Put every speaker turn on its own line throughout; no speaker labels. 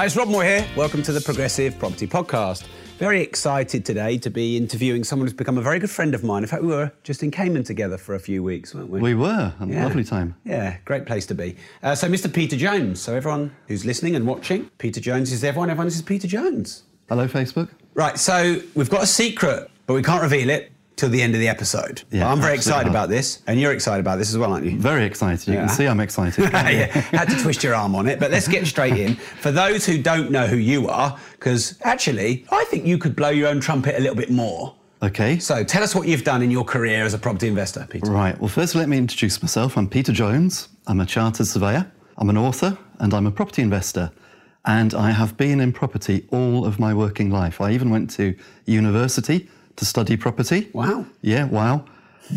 Hi, it's Rob Moore here. Welcome to the Progressive Property Podcast. Very excited today to be interviewing someone who's become a very good friend of mine. In fact, we were just in Cayman together for a few weeks, weren't we?
We were. A
Yeah.
lovely time.
Yeah, great place to be. Uh, so, Mr. Peter Jones. So, everyone who's listening and watching, Peter Jones is everyone. Everyone this is Peter Jones.
Hello, Facebook.
Right, so we've got a secret, but we can't reveal it till the end of the episode.
Yeah,
I'm very excited about this, and you're excited about this as well, aren't you?
Very excited. You
Yeah.
can see I'm excited.
yeah, had to twist your arm on it. But let's get straight in. For those who don't know who you are, because actually, I think you could blow your own trumpet a little bit more.
Okay.
So tell us what you've done in your career as a property investor, Peter.
Right. Well, first, let me introduce myself. I'm Peter Jones. I'm a chartered surveyor. I'm an author, and I'm a property investor. And I have been in property all of my working life. I even went to university to study property.
Wow.
Yeah, wow.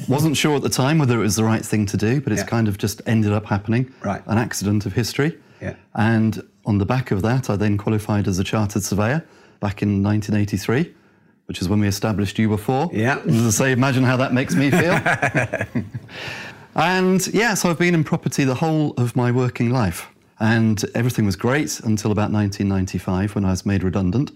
Wasn't sure at the time whether it was the right thing to do, but it's
Yeah.
kind of just ended up happening.
Right.
An accident of history.
Yeah.
And on the back of that, I then qualified as a chartered surveyor back in 1983, which is when we established you before.
Yeah.
As I say, imagine how that makes me feel. and yeah, so I've been in property the whole of my working life. And everything was great until about 1995 when I was made redundant.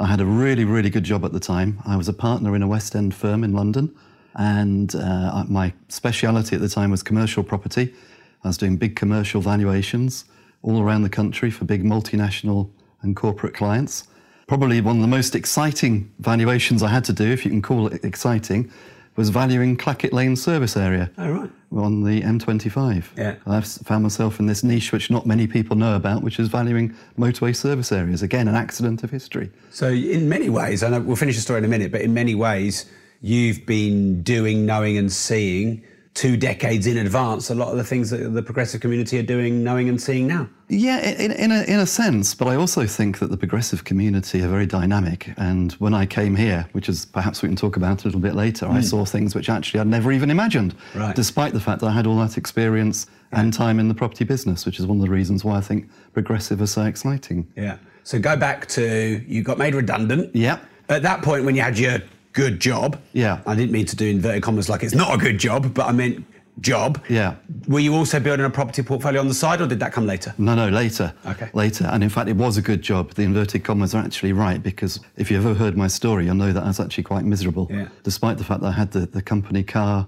I had a really, really good job at the time. I was a partner in a West End firm in London, and uh, my speciality at the time was commercial property. I was doing big commercial valuations all around the country for big multinational and corporate clients. Probably one of the most exciting valuations I had to do, if you can call it exciting, was valuing Clacket Lane service area
Oh, right.
On the M25.
Yeah.
I've found myself in this niche which not many people know about, which is valuing motorway service areas. Again, an accident of history.
So, in many ways, know we'll finish the story in a minute, but in many ways, you've been doing, knowing, and seeing two decades in advance a lot of the things that the progressive community are doing, knowing, and seeing now.
Yeah, in, in, a, in a sense, but I also think that the progressive community are very dynamic. And when I came here, which is perhaps we can talk about a little bit later, I hmm. saw things which actually I'd never even imagined,
Right.
despite the fact that I had all that experience and time in the property business, which is one of the reasons why I think progressive are so exciting.
Yeah. So, go back to you got made redundant.
Yeah.
At that point, when you had your good job,
Yeah.
I didn't mean to do inverted commas like it's not a good job, but I meant job.
Yeah.
Were you also building a property portfolio on the side, or did that come later?
No, no, later.
Okay.
Later. And in fact, it was a good job. The inverted commas are actually right because if you've ever heard my story, you'll know that I was actually quite miserable.
Yeah.
Despite the fact that I had the, the company car,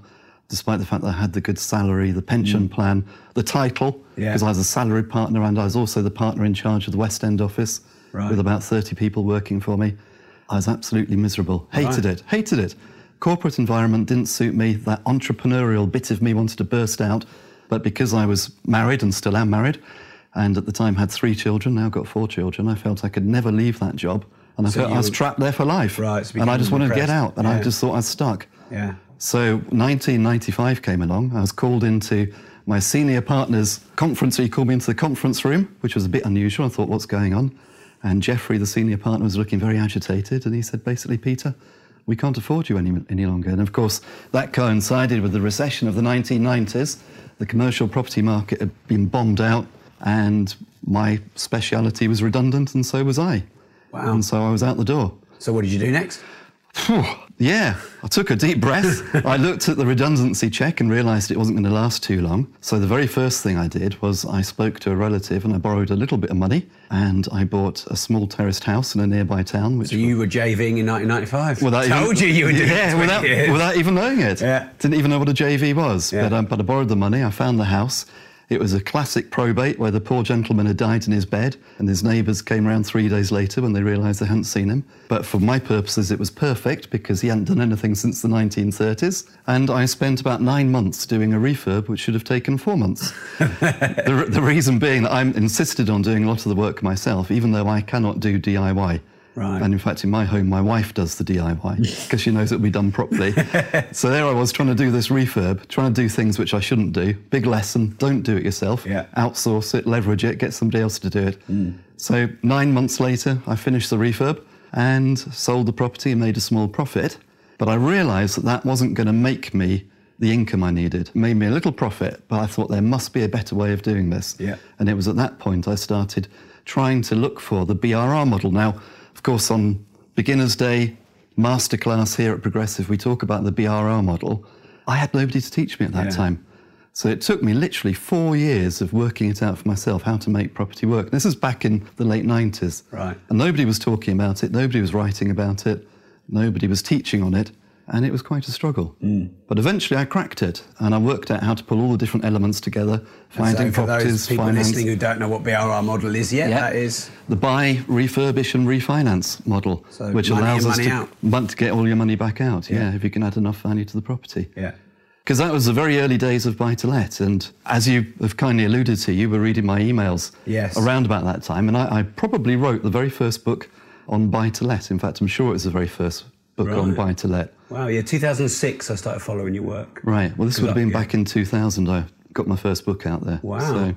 despite the fact that I had the good salary, the pension plan, the title,
Mm. Yeah.
because I was a salaried partner and I was also the partner in charge of the West End office
Right.
with about 30 people working for me. I was absolutely miserable. Hated
Right.
it. Hated it. Corporate environment didn't suit me. That entrepreneurial bit of me wanted to burst out. But because I was married and still am married, and at the time had three children, now got four children, I felt I could never leave that job. And I
So
felt I was
were-
trapped there for life.
Right, so
and I just wanted to get out. And
Yeah.
I just thought I was stuck.
Yeah.
So 1995 came along. I was called into my senior partner's conference. He called me into the conference room, which was a bit unusual. I thought, what's going on? And Jeffrey, the senior partner, was looking very agitated. And he said, basically, Peter, we can't afford you any, any longer. And of course, that coincided with the recession of the 1990s. The commercial property market had been bombed out, and my speciality was redundant, and so was I.
Wow.
And so I was out the door.
So, what did you do next?
Yeah, I took a deep breath. I looked at the redundancy check and realised it wasn't going to last too long. So the very first thing I did was I spoke to a relative and I borrowed a little bit of money and I bought a small terraced house in a nearby town. Which
So, you were JVing in 1995.
without
Told
even,
you you were doing
yeah,
20
without, without even knowing it.
Yeah.
Didn't even know what a JV was.
Yeah.
But, um, but I borrowed the money. I found the house. It was a classic probate where the poor gentleman had died in his bed, and his neighbours came round three days later when they realised they hadn't seen him. But for my purposes, it was perfect because he hadn't done anything since the 1930s. And I spent about nine months doing a refurb, which should have taken four months. the, the reason being that I'm insisted on doing a lot of the work myself, even though I cannot do DIY.
Right.
And in fact, in my home, my wife does the DIY because she knows it'll be done properly. so there I was trying to do this refurb, trying to do things which I shouldn't do. Big lesson: don't do it yourself.
Yeah.
Outsource it, leverage it, get somebody else to do it. Mm. So nine months later, I finished the refurb and sold the property and made a small profit. But I realised that that wasn't going to make me the income I needed. It made me a little profit, but I thought there must be a better way of doing this.
Yeah.
And it was at that point I started trying to look for the BRR model. Now, of course, on Beginner's Day, masterclass here at Progressive, we talk about the BRR model. I had nobody to teach me at that
Yeah.
time. So it took me literally four years of working it out for myself how to make property work. This is back in the late 90s.
Right.
And nobody was talking about it, nobody was writing about it, nobody was teaching on it, and it was quite a struggle.
Mm.
But eventually I cracked it and I worked out how to pull all the different elements together, finding
so for
properties,
those people
finance.
listening who don't know what BRR model is yet,
Yeah.
that is
the buy, refurbish, and refinance model,
So
which allows us to,
out.
to get all your money back out.
Yeah.
Yeah. if you can add enough value to the property.
yeah.
Because that was the very early days of buy to let. And as you have kindly alluded to, you were reading my emails
Yes.
around about that time. And I, I probably wrote the very first book on buy to let. In fact, I'm sure it was the very first book on
Right.
buy to let.
Wow, yeah, 2006 I started following your work.
Right. Well, this would have been
Yeah.
back in 2000. I got my first book out there.
Wow.
So,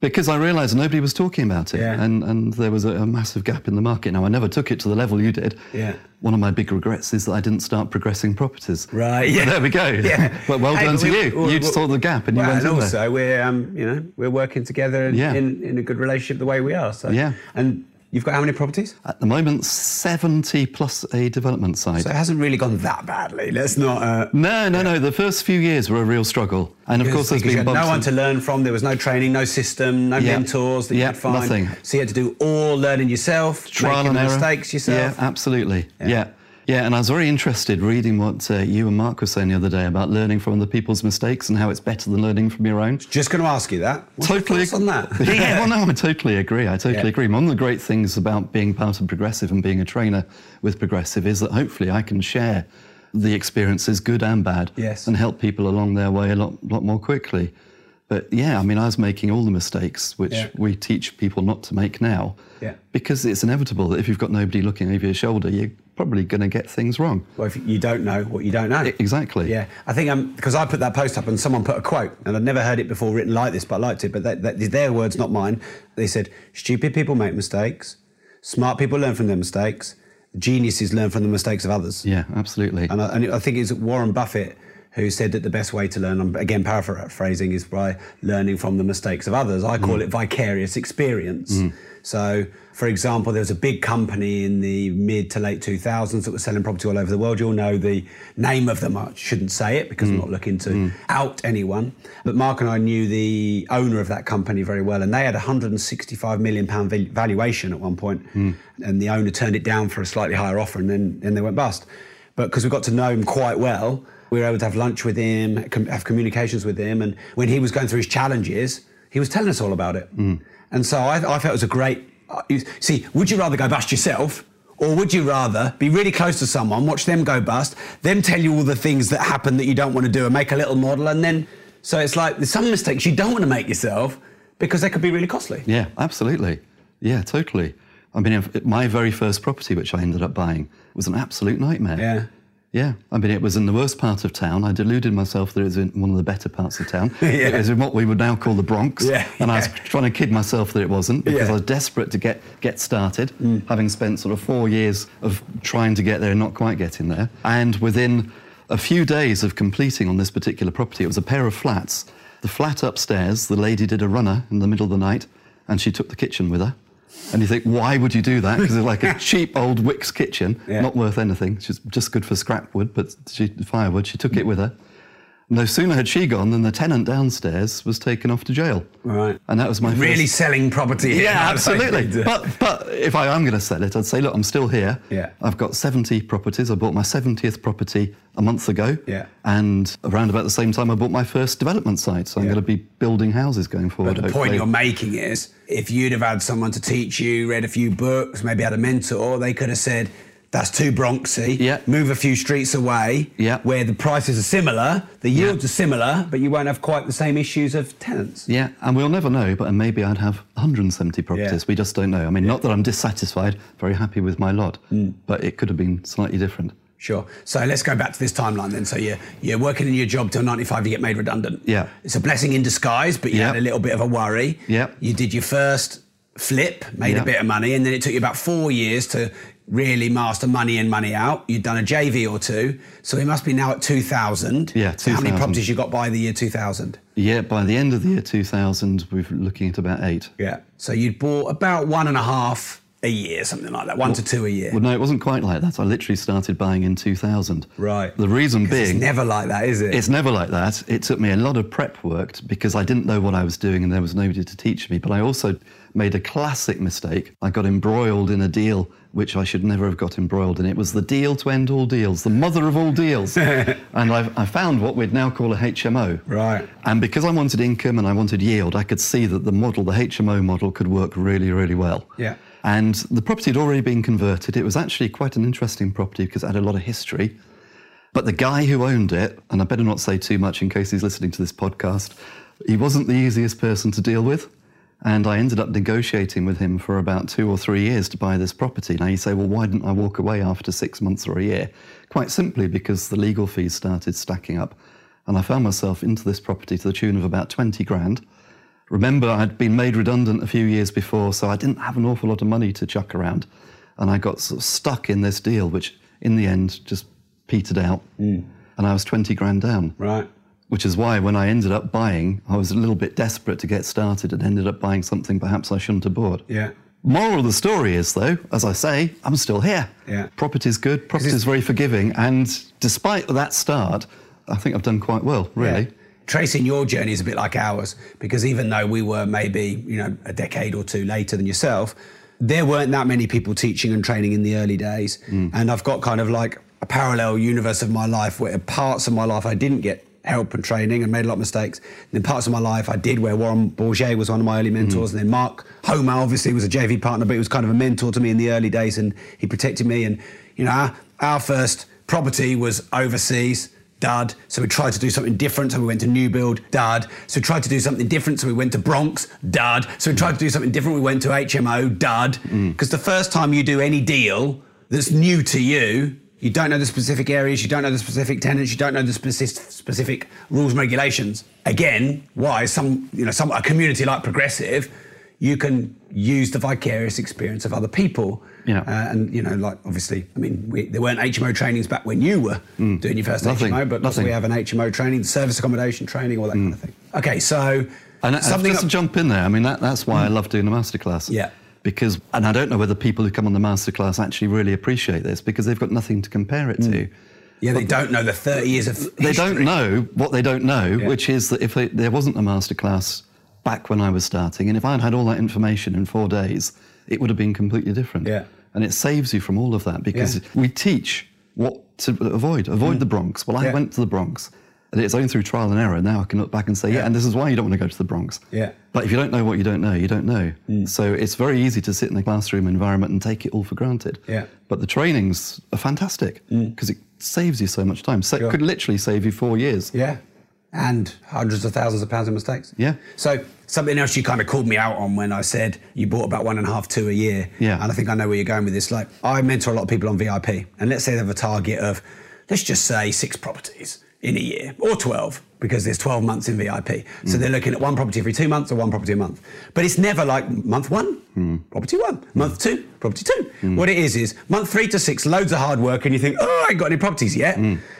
because I realised nobody was talking about it,
Yeah.
and, and there was a, a massive gap in the market. Now, I never took it to the level you did.
Yeah.
One of my big regrets is that I didn't start progressing properties.
Right,
But
yeah.
there we go.
Yeah.
but well
Hey,
done
but
to
we-
you.
we-
you
we-
saw the gap and you
Well,
went
and
in
also
there.
we're um, you know we're working together in,
Yeah.
in, in a good relationship the way we are. So
Yeah.
And you've got how many properties?
At the moment, 70 plus a development site.
So it hasn't really gone that badly. Let's not. Uh,
no, no, no. The first few years were a real struggle. And of course, there's been
no one to learn from. There was no training, no system, no
Yeah.
mentors that
Yeah,
you could find.
nothing.
So you had to do all learning yourself,
trial
making
and error.
mistakes yourself.
Yeah, absolutely.
Yeah.
Yeah. and I was very interested reading what uh, you and Mark were saying the other day about learning from other people's mistakes and how it's better than learning from your own.
Just going to ask you that. What's
totally
thoughts on that.
yeah, well, no, I totally agree. I totally
Yeah.
agree. One of the great things about being part of Progressive and being a trainer with Progressive is that hopefully I can share the experiences, good and bad,
Yes.
and help people along their way a lot, lot more quickly. But yeah, I mean, I was making all the mistakes which
Yeah.
we teach people not to make now,
Yeah.
because it's inevitable that if you've got nobody looking over your shoulder, you're probably going to get things wrong.
Well, if you don't know what you don't know.
Exactly.
Yeah, I think um, because I put that post up and someone put a quote, and I'd never heard it before written like this, but I liked it. But that, that, their words, not mine. They said, "Stupid people make mistakes, smart people learn from their mistakes, geniuses learn from the mistakes of others."
Yeah, absolutely.
And I, and I think it's Warren Buffett who said that the best way to learn, I'm again paraphrasing, is by learning from the mistakes of others. I call it vicarious experience. So, for example, there was a big company in the mid to late 2000s that was selling property all over the world. You'll know the name of them. I shouldn't say it because I'm mm. not looking to mm. out anyone. But Mark and I knew the owner of that company very well, and they had a 165 million pound valuation at one point. point, and the owner turned it down for a slightly higher offer, and then then they went bust. But because we got to know him quite well, we were able to have lunch with him, com- have communications with him, and when he was going through his challenges, he was telling us all about it. And so I, I felt it was a great. uh, See, would you rather go bust yourself? Or would you rather be really close to someone, watch them go bust, them tell you all the things that happen that you don't want to do, and make a little model, and then so it's like there's some mistakes you don't want to make yourself because they could be really costly.
Yeah, absolutely. Yeah, totally. I mean, if- my very first property, which I ended up buying, was an absolute nightmare.
Yeah.
Yeah, I mean, it was in the worst part of town. I deluded myself that it was in one of the better parts of town.
Yeah.
It was in what we would now call the Bronx.
Yeah,
And I was
yeah.
trying to kid myself that it wasn't because
Yeah. Mm.
I was desperate to get, get started, having spent sort of four years of trying to get there and not quite getting there. And within a few days of completing on this particular property, it was a pair of flats. The flat upstairs, the lady did a runner in the middle of the night and she took the kitchen with her. And you think, why would you do that? Because it's like a cheap old Wickes kitchen,
Yeah.
not worth anything. She's just good for scrap wood, but she, firewood. She took it with her. No sooner had she gone than the tenant downstairs was taken off to jail.
Right.
And that was my
Really
first.
selling property. here.
Yeah, absolutely.
But
but but if I am going to sell it, I'd say, look, I'm still here.
Yeah.
I've got 70 properties. I bought my 70th property a month ago.
Yeah.
And around about the same time, I bought my first development site. So I'm
Yeah.
going to be building houses going forward.
But the
hopefully.
point you're making is if you'd have had someone to teach you, read a few books, maybe had a mentor, they could have said, that's too Bronxy.
Yeah.
Move a few streets away
Yeah.
where the prices are similar, the yields are similar, but you won't have quite the same issues of tenants.
Yeah, and we'll never know, but maybe I'd have 170 properties.
Yeah.
We just don't know. I mean, not that I'm dissatisfied, very happy with my lot,
Mm.
but it could have been slightly different.
Sure. So let's go back to this timeline then. So you're, you're working in your job till 95, you get made redundant.
Yeah.
It's a blessing in disguise, but you
Yeah.
had a little bit of a worry.
Yeah.
You did your first flip, made
Yeah.
a bit of money, and then it took you about four years to really master money in, money out. You'd done a JV or two, so he must be now at 2000.
Yeah,
So how many properties you got by the year 2000?
Yeah, by the end of the year 2000, we're looking at about eight.
Yeah. So you'd bought about one and a half a year, something like that, one to two a year.
Well, no, it wasn't quite like that. I literally started buying in 2000.
Right.
The reason
it's
being,
never like that, is it?
It's never like that. It took me a lot of prep work because I didn't know what I was doing and there was nobody to teach me. But I also made a classic mistake. I got embroiled in a deal which I should never have got embroiled in. It was the deal to end all deals, the mother of all deals. and I, I found what we'd now call a HMO.
Right.
And because I wanted income and I wanted yield, I could see that the model, the HMO model, could work really, really well.
Yeah.
And the property had already been converted. It was actually quite an interesting property because it had a lot of history. But the guy who owned it, and I better not say too much in case he's listening to this podcast, he wasn't the easiest person to deal with. And I ended up negotiating with him for about two or three years to buy this property. Now you say, well, why didn't I walk away after six months or a year? Quite simply because the legal fees started stacking up. And I found myself into this property to the tune of about 20 grand. Remember, I'd been made redundant a few years before, so I didn't have an awful lot of money to chuck around. And I got sort of stuck in this deal, which in the end just petered out. Hmm. And I was 20 grand down.
right.
Which is why when I ended up buying, I was a little bit desperate to get started and ended up buying something perhaps I shouldn't have bought.
Yeah.
Moral of the story is, though, as I say, I'm still here.
Yeah.
Property's good, property's very forgiving, and despite that start, I think I've done quite well, really.
Yeah. Tracing your journey is a bit like ours because even though we were maybe you know a decade or two later than yourself, there weren't that many people teaching and training in the early days. Mm. And I've got kind of like a parallel universe of my life where parts of my life I didn't get help and training and made a lot of mistakes. And then parts of my life I did where Warren Buffett was one of my early mm. mentors, and then Mark Homer obviously was a JV partner, but he was kind of a mentor to me in the early days, and he protected me. And you know, our, our first property was overseas dud. So we tried to do something different. So we went to new build, dud. So we tried to do something different. So we went to Bronx, dud. So we tried to do something different. We went to HMO, dud. Because mm. the first time you do any deal that's new to you, you don't know the specific areas, you don't know the specific tenants, you don't know the specific, specific rules and regulations. Again, why some you know some a community like Progressive, you can use the vicarious experience of other people.
Yeah.
Uh, and you know, like obviously, I mean, we, there weren't HMO trainings back when you were hmm. doing your first
Nothing.
HMO, but
Nothing.
we have an HMO training, service accommodation training, all that kind of hmm. thing. Okay, so
And
something
just to jump in there, I mean, that, that's why I hmm. love doing the masterclass.
Yeah.
Because, and I don't know whether people who come on the masterclass actually really appreciate this because they've got nothing to compare it to.
yeah, they don't know the 30 years of
They don't know what they don't know,
Yeah.
which is that if they, there wasn't a masterclass back when I was starting, and if I'd had all that information in four days, it would have been completely different.
Yeah.
And it saves you from all of that because
Yeah.
we teach what to avoid. Avoid the Bronx. Well, I
Mm. Yeah.
went to the Bronx. And it's only through trial and error. Now I can look back and say, yeah,
Yeah.
and this is why you don't want to go to the Bronx.
Yeah.
But if you don't know what you don't know, you don't know.
Mm.
So it's very easy to sit in a classroom environment and take it all for granted.
Yeah.
But the trainings are fantastic because it saves you so much time. So
Sure.
it could literally save you four years.
Yeah. And hundreds of thousands of pounds in mistakes.
Yeah.
So something else you kind of called me out on when I said you bought about one and a half, two a year.
Yeah.
And I think I know where you're going with this. Like I mentor a lot of people on VIP, and let's say they have a target of, let's just say six properties in a year or 12 because there's 12 months in VIP. So mm. they're looking at one property every two months or one property a month. But it's never like month one, mm. property one, mm. month two, property two. What it is is month three to six, loads of hard work, and you think, oh, I ain't got any properties yet.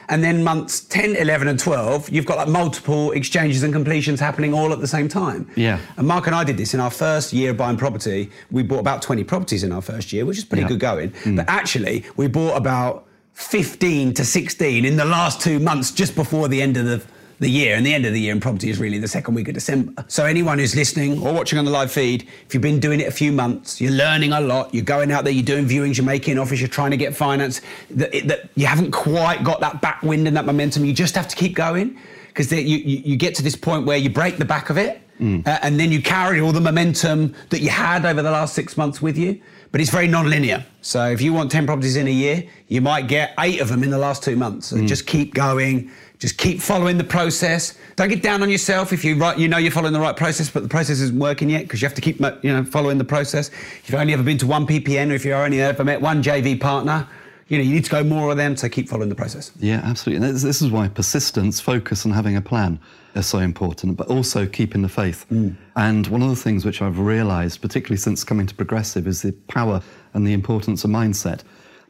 And then months 10, 11, and 12, you've got like multiple exchanges and completions happening all at the same time.
Yeah.
And Mark and I did this in our first year of buying property. We bought about 20 properties in our first year, which is pretty
Yeah.
good going. Hmm. But actually, we bought about 15 to 16 in the last two months just before the end of the, the year. And the end of the year in property is really the second week of December. So anyone who's listening or watching on the live feed, if you've been doing it a few months, you're learning a lot, you're going out there, you're doing viewings, you're making offers, you're trying to get finance, that, that you haven't quite got that backwind and that momentum, you just have to keep going. Because you, you, you get to this point where you break the back of it, uh, and then you carry all the momentum that you had over the last six months with you. But it's very non-linear. So if you want 10 properties in a year, you might get eight of them in the last two months. So just keep going. Just keep following the process. Don't get down on yourself if you right, you know you're following the right process, but the process isn't working yet because you have to keep you know following the process. If you've only ever been to one PPN, or if you've only ever met one JV partner, you know, you need to go more of them. So keep following the process.
Yeah, absolutely. And this, this is why persistence, focus, and having a plan are so important, but also keeping the faith. Mm. And one of the things which I've realised, particularly since coming to Progressive, is the power and the importance of mindset.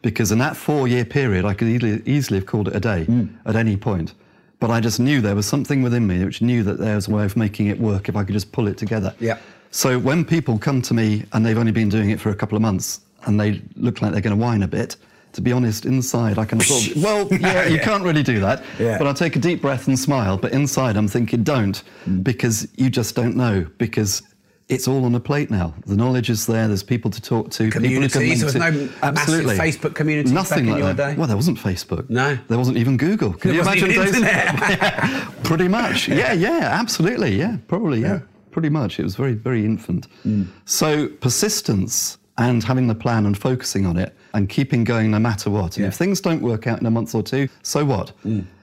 Because in that four-year period, I could easily, easily have called it a day mm. at any point. But I just knew there was something within me which knew that there was a way of making it work if I could just pull it together.
Yeah.
So when people come to me and they've only been doing it for a couple of months and they look like they're going to whine a bit, to be honest, inside I can sort well, yeah, you
Yeah.
can't really do that.
Yeah.
But I take a deep breath and smile. But inside I'm thinking, don't, mm. because you just don't know, because it's all on a plate now. The knowledge is there. There's people to talk to. people who can
Communities. There was no
to-
massive
Absolutely.
Facebook communities back
Nothing
in
like
your
that.
day?
Well, there wasn't Facebook.
No.
There wasn't even Google. Can
There
you imagine those?
internet.
Pretty much. Yeah, yeah, absolutely. Yeah, probably. Yeah, pretty much. It was very, very infant.
Mm.
So persistence and having the plan and focusing on it and keeping going no matter what. And
Yeah. Mm.
if things don't work out in a month or two, so what?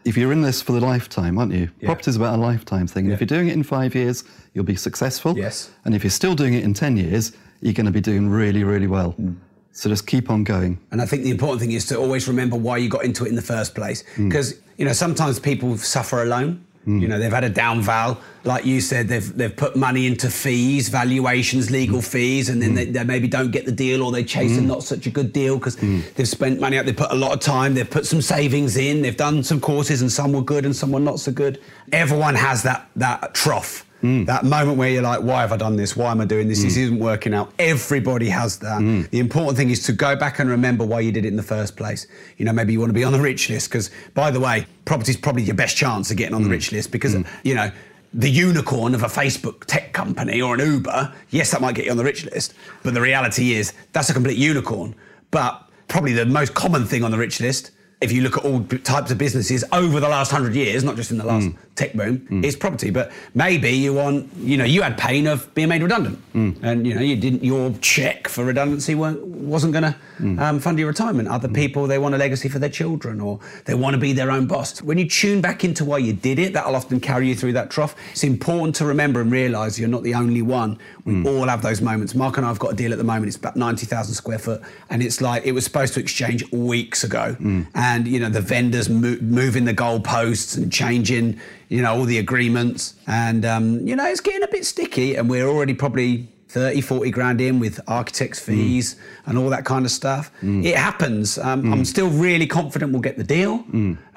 If you're in this for the lifetime, aren't you?
Yeah.
Property's about a lifetime thing. And if you're doing it in five years, you'll be successful.
Yes.
And if you're still doing it in 10 years, you're going to be doing really, really well.
Mm.
So just keep on going.
And I think the important thing is to always remember why you got into it in the first place. Because, you know, sometimes people suffer alone. You know, they've had a down val. Like you said, they've, they've put money into fees, valuations, legal
Hmm.
fees, and then they, they maybe don't get the deal or they chase a not such a good deal because
Hmm.
they've spent money out, they've put a lot of time, they've put some savings in, they've done some courses and some were good and some were not so good. Everyone has that, that trough.
Hmm.
That moment where you're like, why have I done this? Why am I doing this? This isn't working out. Everybody has that.
Hmm.
The important thing is to go back and remember why you did it in the first place. You know, maybe you want to be on the rich list because, by the way, property is probably your best chance of getting on the rich list because, you know, the unicorn of a Facebook tech company or an Uber, yes, that might get you on the rich list, but the reality is that's a complete unicorn. But probably the most common thing on the rich list if you look at all types of businesses over the last hundred years, not just in the last tech boom, mm. is property. But maybe you want, you know, you had pain of being made redundant, mm. and you know, you didn't. Your check for redundancy wasn't going to mm. um, fund your retirement. Other people they want a legacy for their children, or they want to be their own boss. When you tune back into why you did it, that'll often carry you through that trough. It's important to remember and realise you're not the only one. We all have those moments. Mark and I have got a deal at the moment. It's about ninety thousand square foot, and it's like it was supposed to exchange weeks ago, and you know the vendors mo- moving the goalposts and changing, you know, all the agreements, and um, you know it's getting a bit sticky, and we're already probably. 30, 40 grand in with architects' fees and all that kind of stuff. It happens. Um, I'm still really confident we'll get the deal.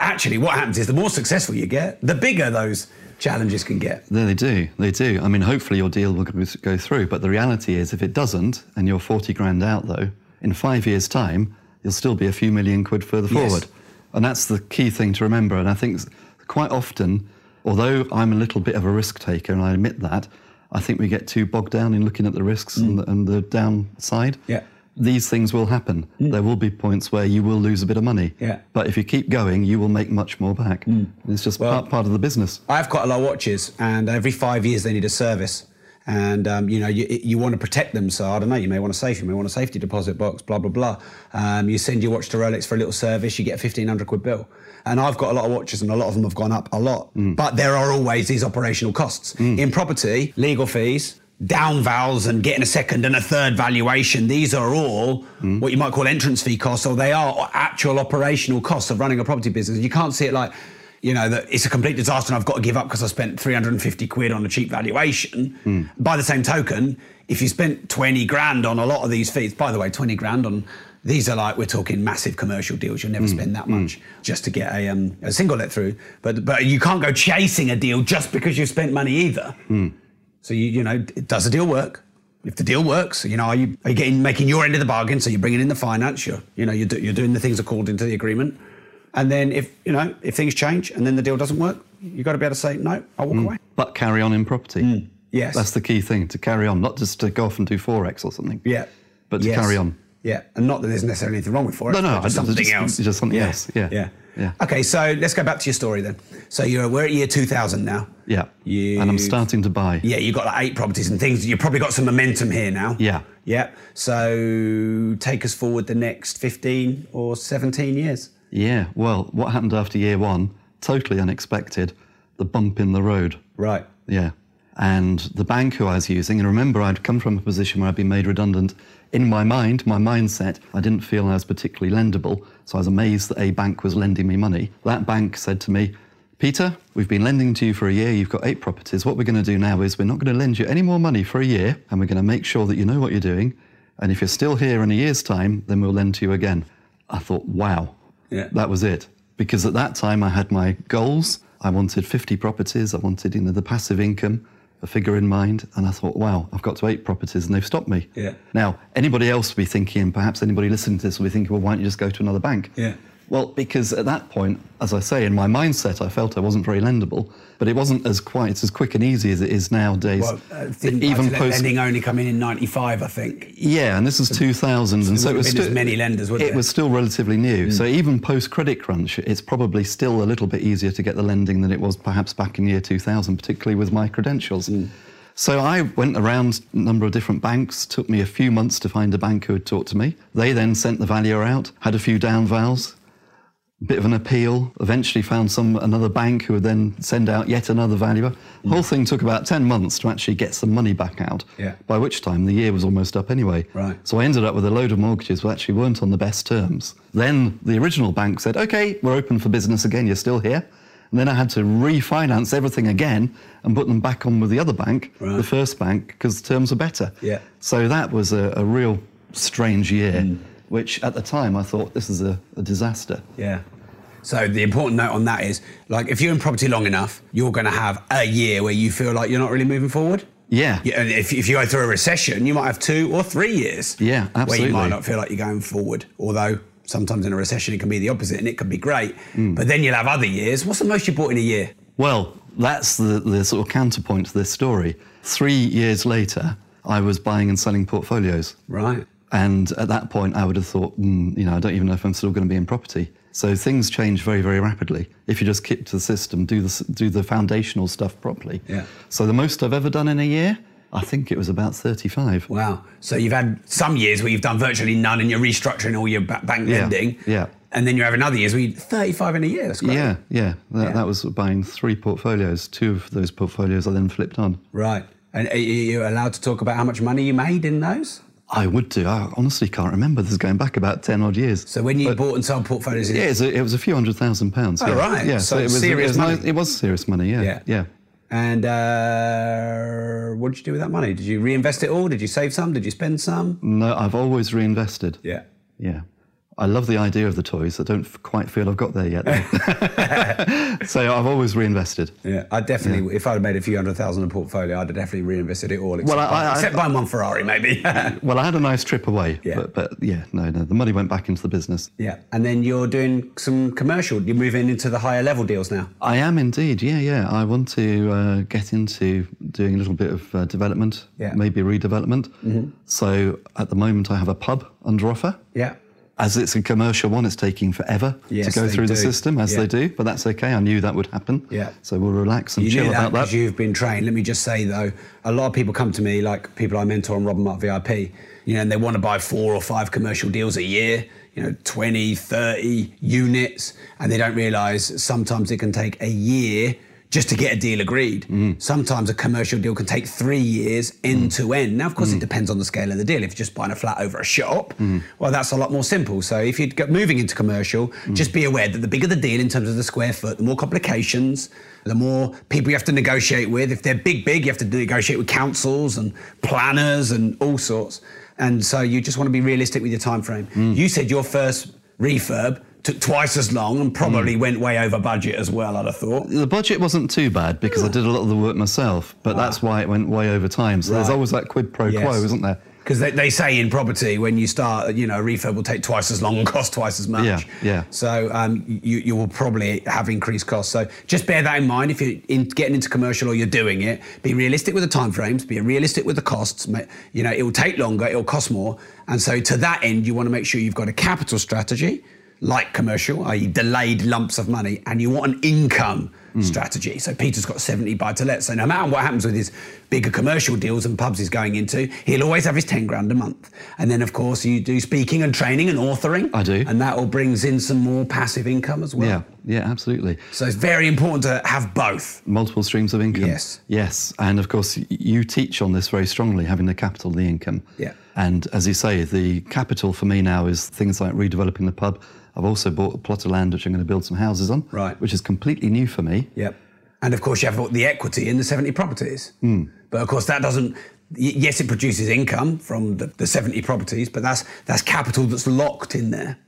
Actually, what happens is the more successful you get, the bigger those challenges can get.
Yeah, they do. They do. I mean, hopefully your deal will go go through. But the reality is, if it doesn't, and you're 40 grand out, though, in five years' time, you'll still be a few million quid further
Yes.
forward. And that's the key thing to remember. And I think quite often, although I'm a little bit of a risk taker, and I admit that, I think we get too bogged down in looking at the risks and, mm. the, and the downside.
Yeah.
These things will happen. Mm. There will be points where you will lose a bit of money.
Yeah.
But if you keep going, you will make much more back. Mm. It's just part, part of the business.
I've got a lot of watches, and every five years they need a service. And um, you know, you, you want to protect them, so I don't know. You may want a safe, you may want a safety deposit box, blah blah blah. Um, you send your watch to Rolex for a little service, you get a fifteen hundred quid bill. And I've got a lot of watches, and a lot of them have gone up a lot. But there are always these operational costs in property, legal fees, down vals, and getting a second and a third valuation. These are all what you might call entrance fee costs, or they are actual operational costs of running a property business. You can't see it like you know, that it's a complete disaster and I've got to give up because I spent 350 quid on a cheap valuation. Hmm. By the same token, if you spent 20 grand on a lot of these fees, by the way, 20 grand on these are like we're talking massive commercial deals. You'll never hmm. spend that much hmm. just to get a, um, a single let through. But but you can't go chasing a deal just because you've spent money either. So you you know, does the deal work? If the deal works, you know, are you are you getting making your end of the bargain? So you're bringing in the finance. You're you know you're, do, you're doing the things according to the agreement. And then if you know if things change and then the deal doesn't work, you've got to be able to say no. I'll walk mm. away.
But carry on in property. Mm.
Yes.
That's the key thing to carry on, not just to go off and do Forex or something.
Yeah.
But to
Yes.
carry on.
Yeah, and not that there's necessarily anything wrong with forex.
No, no,
just something
just-
else.
just something else, yeah.
yeah,
Yeah.
Okay, so let's go back to your story then. So you're we're at year 2000 now.
Yeah.
You,
And I'm starting to buy.
Yeah, you've got like eight properties and things. You've probably got some momentum here now.
Yeah.
Yeah. So take us forward the next 15 or 17 years.
Yeah. Well, what happened after year one? Totally unexpected. The bump in the road.
Right.
Yeah. And the bank who I was using, and remember, I'd come from a position where I'd been made redundant. In my mind, my mindset, I didn't feel I was particularly lendable. So I was amazed that a bank was lending me money. That bank said to me, Peter, we've been lending to you for a year. You've got eight properties. What we're going to do now is we're not going to lend you any more money for a year, and we're going to make sure that you know what you're doing. And if you're still here in a year's time, then we'll lend to you again. I thought, wow,
Yeah.
that was it. Because at that time I had my goals. I wanted 50 properties. I wanted, you know, the passive income, a figure in mind. And I thought, wow, I've got to eight properties and they've stopped me.
Yeah.
Now, anybody else will be thinking, and perhaps anybody listening to this will be thinking, well, why don't you just go to another bank?
Yeah.
Well, because at that point, as I say, in my mindset, I felt I wasn't very lendable, but it wasn't as quite as quick and easy as it is nowadays.
Well, uh,
even post,
lending only come in in 95, I think.
yeah, and this is 2000, and so it was
have been as
still
many lenders,
it?
Hmm.
was still relatively new. So even post credit crunch, it's probably still a little bit easier to get the lending than it was perhaps back in year 2000, particularly with my credentials.
Hmm.
So I went around a number of different banks. Took me a few months to find a bank who would talk to me. They then sent the valuer out, had a few down vals, bit of an appeal. Eventually found some another bank who would then send out yet another valuer. The whole thing took about ten months to actually get some money back out.
Yeah.
By which time the year was almost up anyway.
Right.
So I ended up with a load of mortgages that actually weren't on the best terms. Then the original bank said, "Okay, we're open for business again. You're still here." And then I had to refinance everything again and put them back on with the other bank,
Right.
the first bank, because the terms are better.
Yeah.
So that was a, a real strange year, hmm. Which at the time I thought this is a, a disaster.
Yeah. So the important note on that is, like, if you're in property long enough, you're going to have a year where you feel like you're not really moving forward.
Yeah.
Yeah, and if, if you go through a recession, you might have two or three years.
Yeah, absolutely.
Where you might not feel like you're going forward. Although sometimes in a recession it can be the opposite and it can be great.
Mm.
But then you'll have other years. What's the most you bought in a year?
Well, that's the, the sort of counterpoint to this story. Three years later, I was buying and selling portfolios.
Right.
And at that point, I would have thought, mm, you know, I don't even know if I'm still going to be in property. So things change very, very rapidly. If you just keep to the system, do the, do the foundational stuff properly.
Yeah.
So the most I've ever done in a year, I think it was about 35.
Wow. So you've had some years where you've done virtually none and you're restructuring all your bank lending.
yeah. yeah.
And then you're having other years where you 35 in a year. That's great.
Yeah, yeah. That,
Yeah.
that was buying three portfolios. Two of those portfolios I then flipped on.
Right. And are you allowed to talk about how much money you made in those?
I would do. I honestly can't remember. This is going back about 10 odd years.
So when you bought and sold portfolios, in
Yeah, it was a few hundred thousand pounds.
Oh,
yeah.
right.
Yeah,
So
it was
serious
it was,
money.
nice- it was serious money. Yeah,
Yeah.
yeah.
And uh, what did you do with that money? Did you reinvest it all? Did you save some? Did you spend some?
No, I've always reinvested.
Yeah.
Yeah. I love the idea of the toys. I don't quite feel I've got there yet. so I've always reinvested.
Yeah, I definitely. If I'd made a few hundred thousand in a portfolio, I'd have definitely reinvested it all. Except,
Well, I- I-
except buying one Ferrari, maybe.
Well, I had a nice trip away,
Yeah.
but, but yeah, no, no, the money went back into the business.
yeah, and then you're doing some commercial. You're moving into the higher level deals now.
I am indeed, yeah, yeah. I want to uh, get into doing a little bit of uh, development,
Yeah. Mm-hmm.
maybe redevelopment. So at the moment, I have a pub under offer.
Yeah.
As it's a commercial one, it's taking forever
Yes,
to go through the system, as
Yeah.
they do, but that's okay. I knew that would happen.
Yeah.
So we'll relax and
You
chill
that
about that.
you've been trained. Let me just say though, a lot of people come to me, like people I mentor on Robin Mark VIP, you know, and they want to buy four or five commercial deals a year, you know, 20, 30 units, and they don't realize sometimes it can take a year just to get a deal agreed. Sometimes a commercial deal can take three years end to end. Now, of course, it depends on the scale of the deal. If you're just buying a flat over a shop, well, that's a lot more simple. So if you're moving into commercial, just be aware that the bigger the deal in terms of the square foot, the more complications, the more people you have to negotiate with. If they're big, big, you have to negotiate with councils and planners and all sorts. And so you just want to be realistic with your time frame. You said your first refurb took twice as long and probably went way over budget as well, I'd have thought.
The budget wasn't too bad because I did a lot of the work myself, but that's why it went way over time. So there's always that quid pro
Yes.
quo, isn't there?
Because they, they say in property, when you start, you know, a refurb will take twice as long and cost twice as much.
Yeah, yeah.
So um, you, you will probably have increased costs. So just bear that in mind if you're in, getting into commercial or you're doing it. Be realistic with the timeframes. Be realistic with the costs. You know, it will take longer. It will cost more. And so to that end, you want to make sure you've got a capital strategy like commercial, i.e., delayed lumps of money, and you want an income hmm. strategy. So Peter's got 70 buy to let. So no matter what happens with his bigger commercial deals and pubs he's going into, he'll always have his 10 grand a month. And then, of course, you do speaking and training and authoring.
I do.
And that all brings in some more passive income as well.
Yeah, yeah, absolutely.
So it's very important to have both.
Multiple streams of income.
Yes.
Yes. And of course, you teach on this very strongly, having the capital, the income.
Yeah.
And as you say, the capital for me now is things like redeveloping the pub I've also bought a plot of land which I'm going to build some houses on,
Right.
which is completely new for me.
Yep. And of course, you have the equity in the 70 properties.
Hmm.
But of course, that doesn't. Yes, it produces income from the, the 70 properties, but that's that's capital that's locked in there.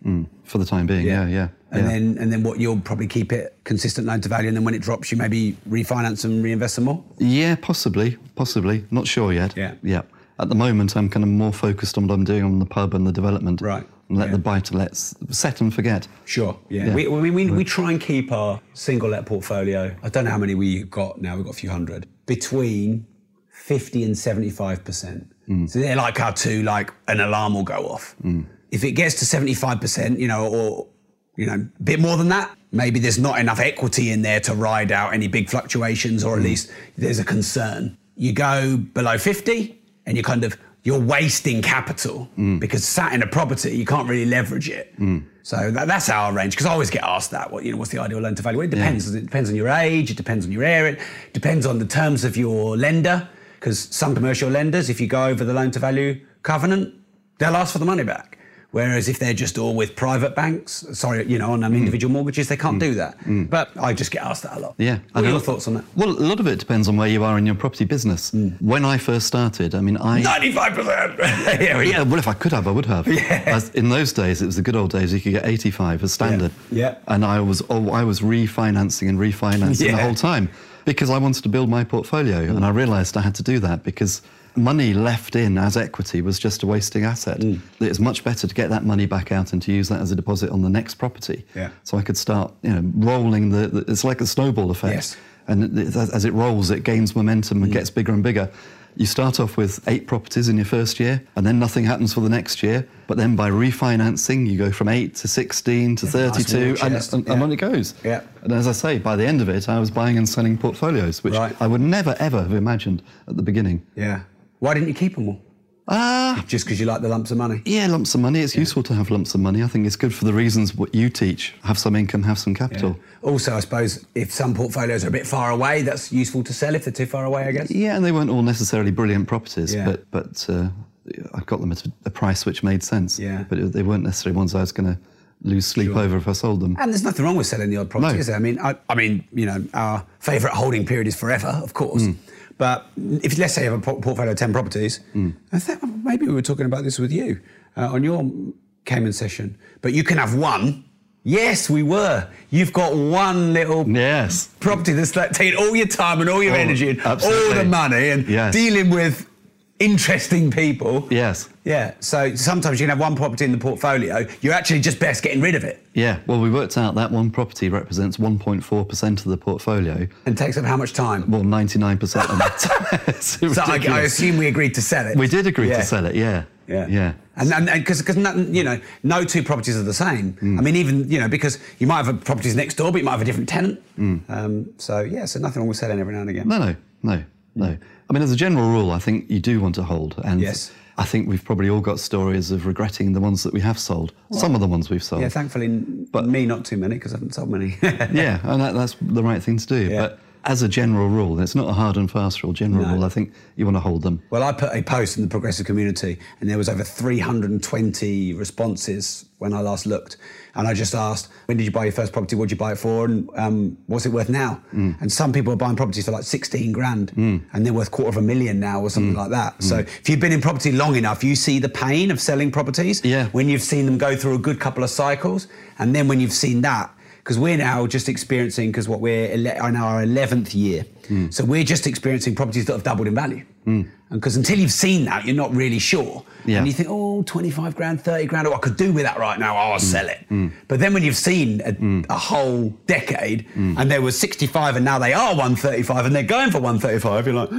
For the time being, yeah, yeah.
And
yeah.
then and then what you'll probably keep it consistent loan to value, and then when it drops, you maybe refinance and reinvest some more.
Yeah, possibly, possibly. Not sure yet.
Yeah.
Yeah. At the moment, I'm kind of more focused on what I'm doing on the pub and the development.
Right.
And let
Yeah.
the buy to lets set and forget.
Sure. Yeah.
Yeah.
We, we, we, we try and keep our single let portfolio. I don't know how many we've got now. We've got a few hundred between 50 and 75 percent. Hmm. So they're like our two. Like an alarm will go off. Hmm. If it gets to 75 percent, you know, or you know, a bit more than that, maybe there's not enough equity in there to ride out any big fluctuations, or at hmm. least there's a concern. You go below 50, and you kind of you're wasting capital mm. because sat in a property you can't really leverage it. Mm. So that, that's our range because I always get asked that. What you know, what's the ideal loan to value? Well, it depends. It depends on your age. It depends on your area. It depends on the terms of your lender. Because some commercial lenders, if you go over the loan to value covenant, they'll ask for the money back. Whereas if they're just all with private banks, sorry, you know, on um, individual mortgages, they can't do mm. that. Mm. But I just get asked that a lot.
Yeah.
What are
I
your thoughts on that?
Well, a lot of it depends on where you are in your property business. When I first started, I mean, I.
Ninety-five percent. Yeah,
Yeah, well, if I could have, I would have. As in those days, it was the good old days. You could get 85 as standard.
Yeah.
And I was, oh, I was refinancing and refinancing the whole time because I wanted to build my portfolio, and I realised I had to do that because money left in as equity was just a wasting asset.
Mm.
It's much better to get that money back out and to use that as a deposit on the next property.
Yeah.
So I could start, you know, rolling the. the it's like a snowball effect.
Yes.
And it, as it rolls, it gains momentum
Mm.
and gets bigger and bigger. You start off with eight properties in your first year, and then nothing happens for the next year. But then by refinancing, you go from eight to 16 to
nice
32, and, and,
yeah.
and on it goes.
Yeah.
And as I say, by the end of it, I was buying and selling portfolios, which
Right.
I would never, ever have imagined at the beginning.
Yeah. Why didn't you keep them all?
Ah,
Just because you like the lumps of money?
yeah, lumps of money. It's useful to have lumps of money. I think it's good for the reasons what you teach have some income, have some capital.
Also, I suppose if some portfolios are a bit far away, that's useful to sell if they're too far away, I guess.
Yeah, and they weren't all necessarily brilliant properties,
Yeah.
but but uh, I got them at a price which made sense.
Yeah.
But they weren't necessarily ones I was going to lose sleep over if I sold them.
And there's nothing wrong with selling the odd property,
No.
is there? I mean, I, I mean, you know, our favourite holding period is forever, of course.
Hmm.
But if let's say you have a por- portfolio of ten properties,
Hmm.
I think maybe we were talking about this with you uh, on your Cayman session. But you can have one. Yes, we were. You've got one little
Yes.
property that's like taking all your time and all your
Oh,
energy and all the money and
Yes.
dealing with interesting people.
Yes.
Yeah. So sometimes you can have one property in the portfolio. You're actually just best getting rid of it.
Yeah. Well, we worked out that one property represents 1.4% of the portfolio.
And takes up how much time?
Well, 99% of that. It's
So I, I assume we agreed to sell it.
we did agree
Yeah.
to sell it. Yeah.
Yeah.
Yeah.
And because because you know no two properties are the same.
Mm.
I mean even you know because you might have a properties next door, but you might have a different tenant.
Mm.
Um, so yeah, so nothing wrong with selling every now and again.
No, no, no, no. I mean, as a general rule, I think you do want to hold. And
Yes.
I think we've probably all got stories of regretting the ones that we have sold. Some of the ones we've sold.
Yeah, thankfully, but me not too many because I haven't sold many.
yeah, and that, that's the right thing to do.
Yeah.
But as a general rule, it's not a hard and fast rule. General
No.
rule, I think you want to hold them.
Well, I put a post in the progressive community, and there was over 320 responses when I last looked. And I just asked, "When did you buy your first property? What did you buy it for? And um, what's it worth now?" Mm. And some people are buying properties for like 16 grand, mm. and they're worth quarter of a million now, or something mm. like that. So if you've been in property long enough, you see the pain of selling properties.
Yeah.
When you've seen them go through a good couple of cycles, and then when you've seen that. Because we're now just experiencing, because what we're ele- in our 11th year. Hmm. So we're just experiencing properties that have doubled in value. Hmm. And because until you've seen that, you're not really sure.
Yeah.
And you think, oh, 25 grand, 30 grand, oh, I could do with that right now, oh, I'll hmm. sell it. But then when you've seen a, a whole decade and there was 65 and now they are 135 and they're going for 135, you're like,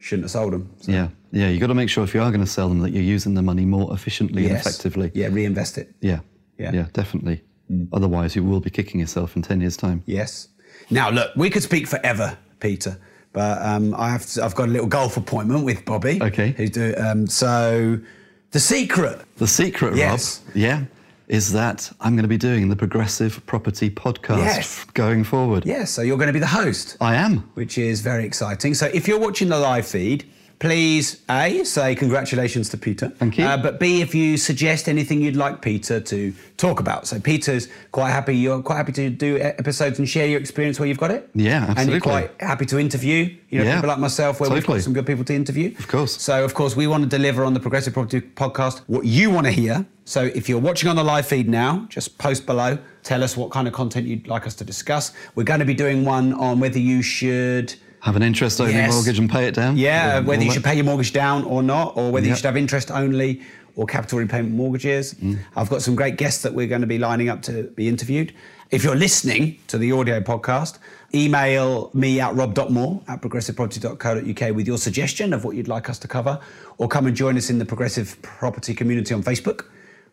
shouldn't have sold them. So,
Yeah, yeah. You've got to make sure if you are going to sell them that you're using the money more efficiently and effectively.
Yeah, reinvest it.
Yeah,
Yeah.
yeah, definitely. Otherwise, you will be kicking yourself in 10 years' time.
Yes. Now, look, we could speak forever, Peter, but um, I have to, I've got a little golf appointment with Bobby.
Okay.
Who's do, um, so, the secret.
The secret,
Yes.
Rob, yeah, is that I'm going to be doing the Progressive Property Podcast
Yes.
going forward.
Yeah, so you're going to be the host.
I am.
which is very exciting. So if you're watching the live feed, please A, say congratulations to Peter.
Thank you.
Uh, but B, if you suggest anything you'd like Peter to talk about. So Peter's quite happy, you're quite happy to do episodes and share your experience where you've got it.
Yeah, absolutely.
And you're quite happy to interview, you know,
Yeah,
people like myself where we've got some good people to interview.
Of course.
So, of course, we want to deliver on the Progressive Property Podcast what you want to hear. So, if you're watching on the live feed now, just post below. Tell us what kind of content you'd like us to discuss. We're going to be doing one on whether you should.
Have an interest only
Yes.
mortgage and pay it down?
Yeah, whether you should pay your mortgage down or not, or whether you should have interest only or capital repayment mortgages.
Mm.
I've got some great guests that we're going to be lining up to be interviewed. If you're listening to the audio podcast, email me at rob.moore at progressiveproperty.co.uk with your suggestion of what you'd like us to cover, or come and join us in the Progressive Property community on Facebook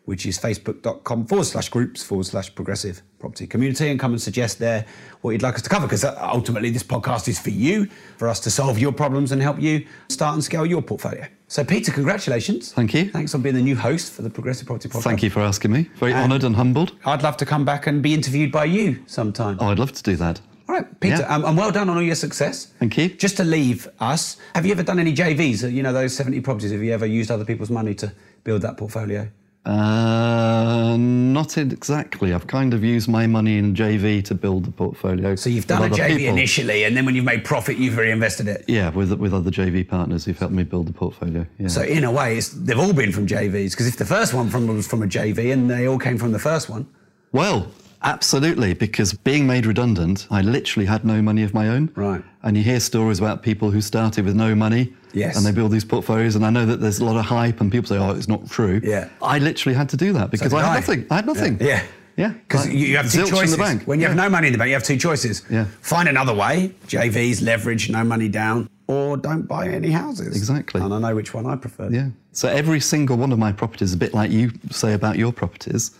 which is facebook.com forward slash groups forward slash progressive property community and come and suggest there what you'd like us to cover because ultimately this podcast is for you, for us to solve your problems and help you start and scale your portfolio. So, Peter, congratulations.
Thank you.
Thanks on being the new host for the Progressive Property Podcast.
Thank you for asking me. Very
And-
honoured and humbled.
I'd love to come back and be interviewed by you sometime.
Oh, I'd love to do that.
All right, Peter,
Yeah.
um, and well done on all your success.
Thank you.
Just to leave us, have you ever done any JVs? You know, those 70 properties, have you ever used other people's money to build that portfolio?
Uh, not exactly. I've kind of used my money in JV to build the portfolio.
So you've done a JV
people.
initially, and then when you've made profit, you've reinvested it.
Yeah, with with other JV partners who've helped me build the portfolio. Yeah.
So in a way, it's, they've all been from JVs because if the first one from was from a JV and they all came from the first one,
Well, absolutely, because being made redundant, I literally had no money of my own.
Right.
And you hear stories about people who started with no money.
Yes.
And they build these portfolios, and I know that there's a lot of hype, and people say, "Oh, it's not true."
Yeah.
I literally had to do that because
did
I had
I.
nothing. I had nothing.
Yeah.
Yeah.
because
Like,
you, have two choices.
in the bank.
When you have no money in the bank, you have two choices.
Yeah.
Find another way, JVs, leverage, no money down, or don't buy any houses.
Exactly.
And I know which one I prefer.
Yeah. So every single one of my properties, a bit like you say about your properties,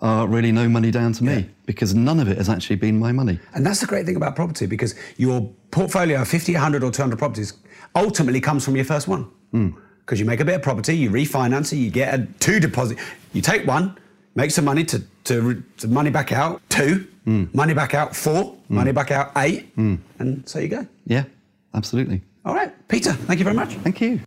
are really no money down to me
Yeah.
because none of it has actually been my money.
And that's the great thing about property because your portfolio of 50, 100, or 200 properties ultimately comes from your first one.
Hmm.
Because you make a bit of property, you refinance it, you get a two deposit. You take one, make some money to, to, to money back out, two,
Hmm.
money back out, four, money back out, eight, and so you go.
Yeah, absolutely.
All right, Peter, thank you very much.
Thank you.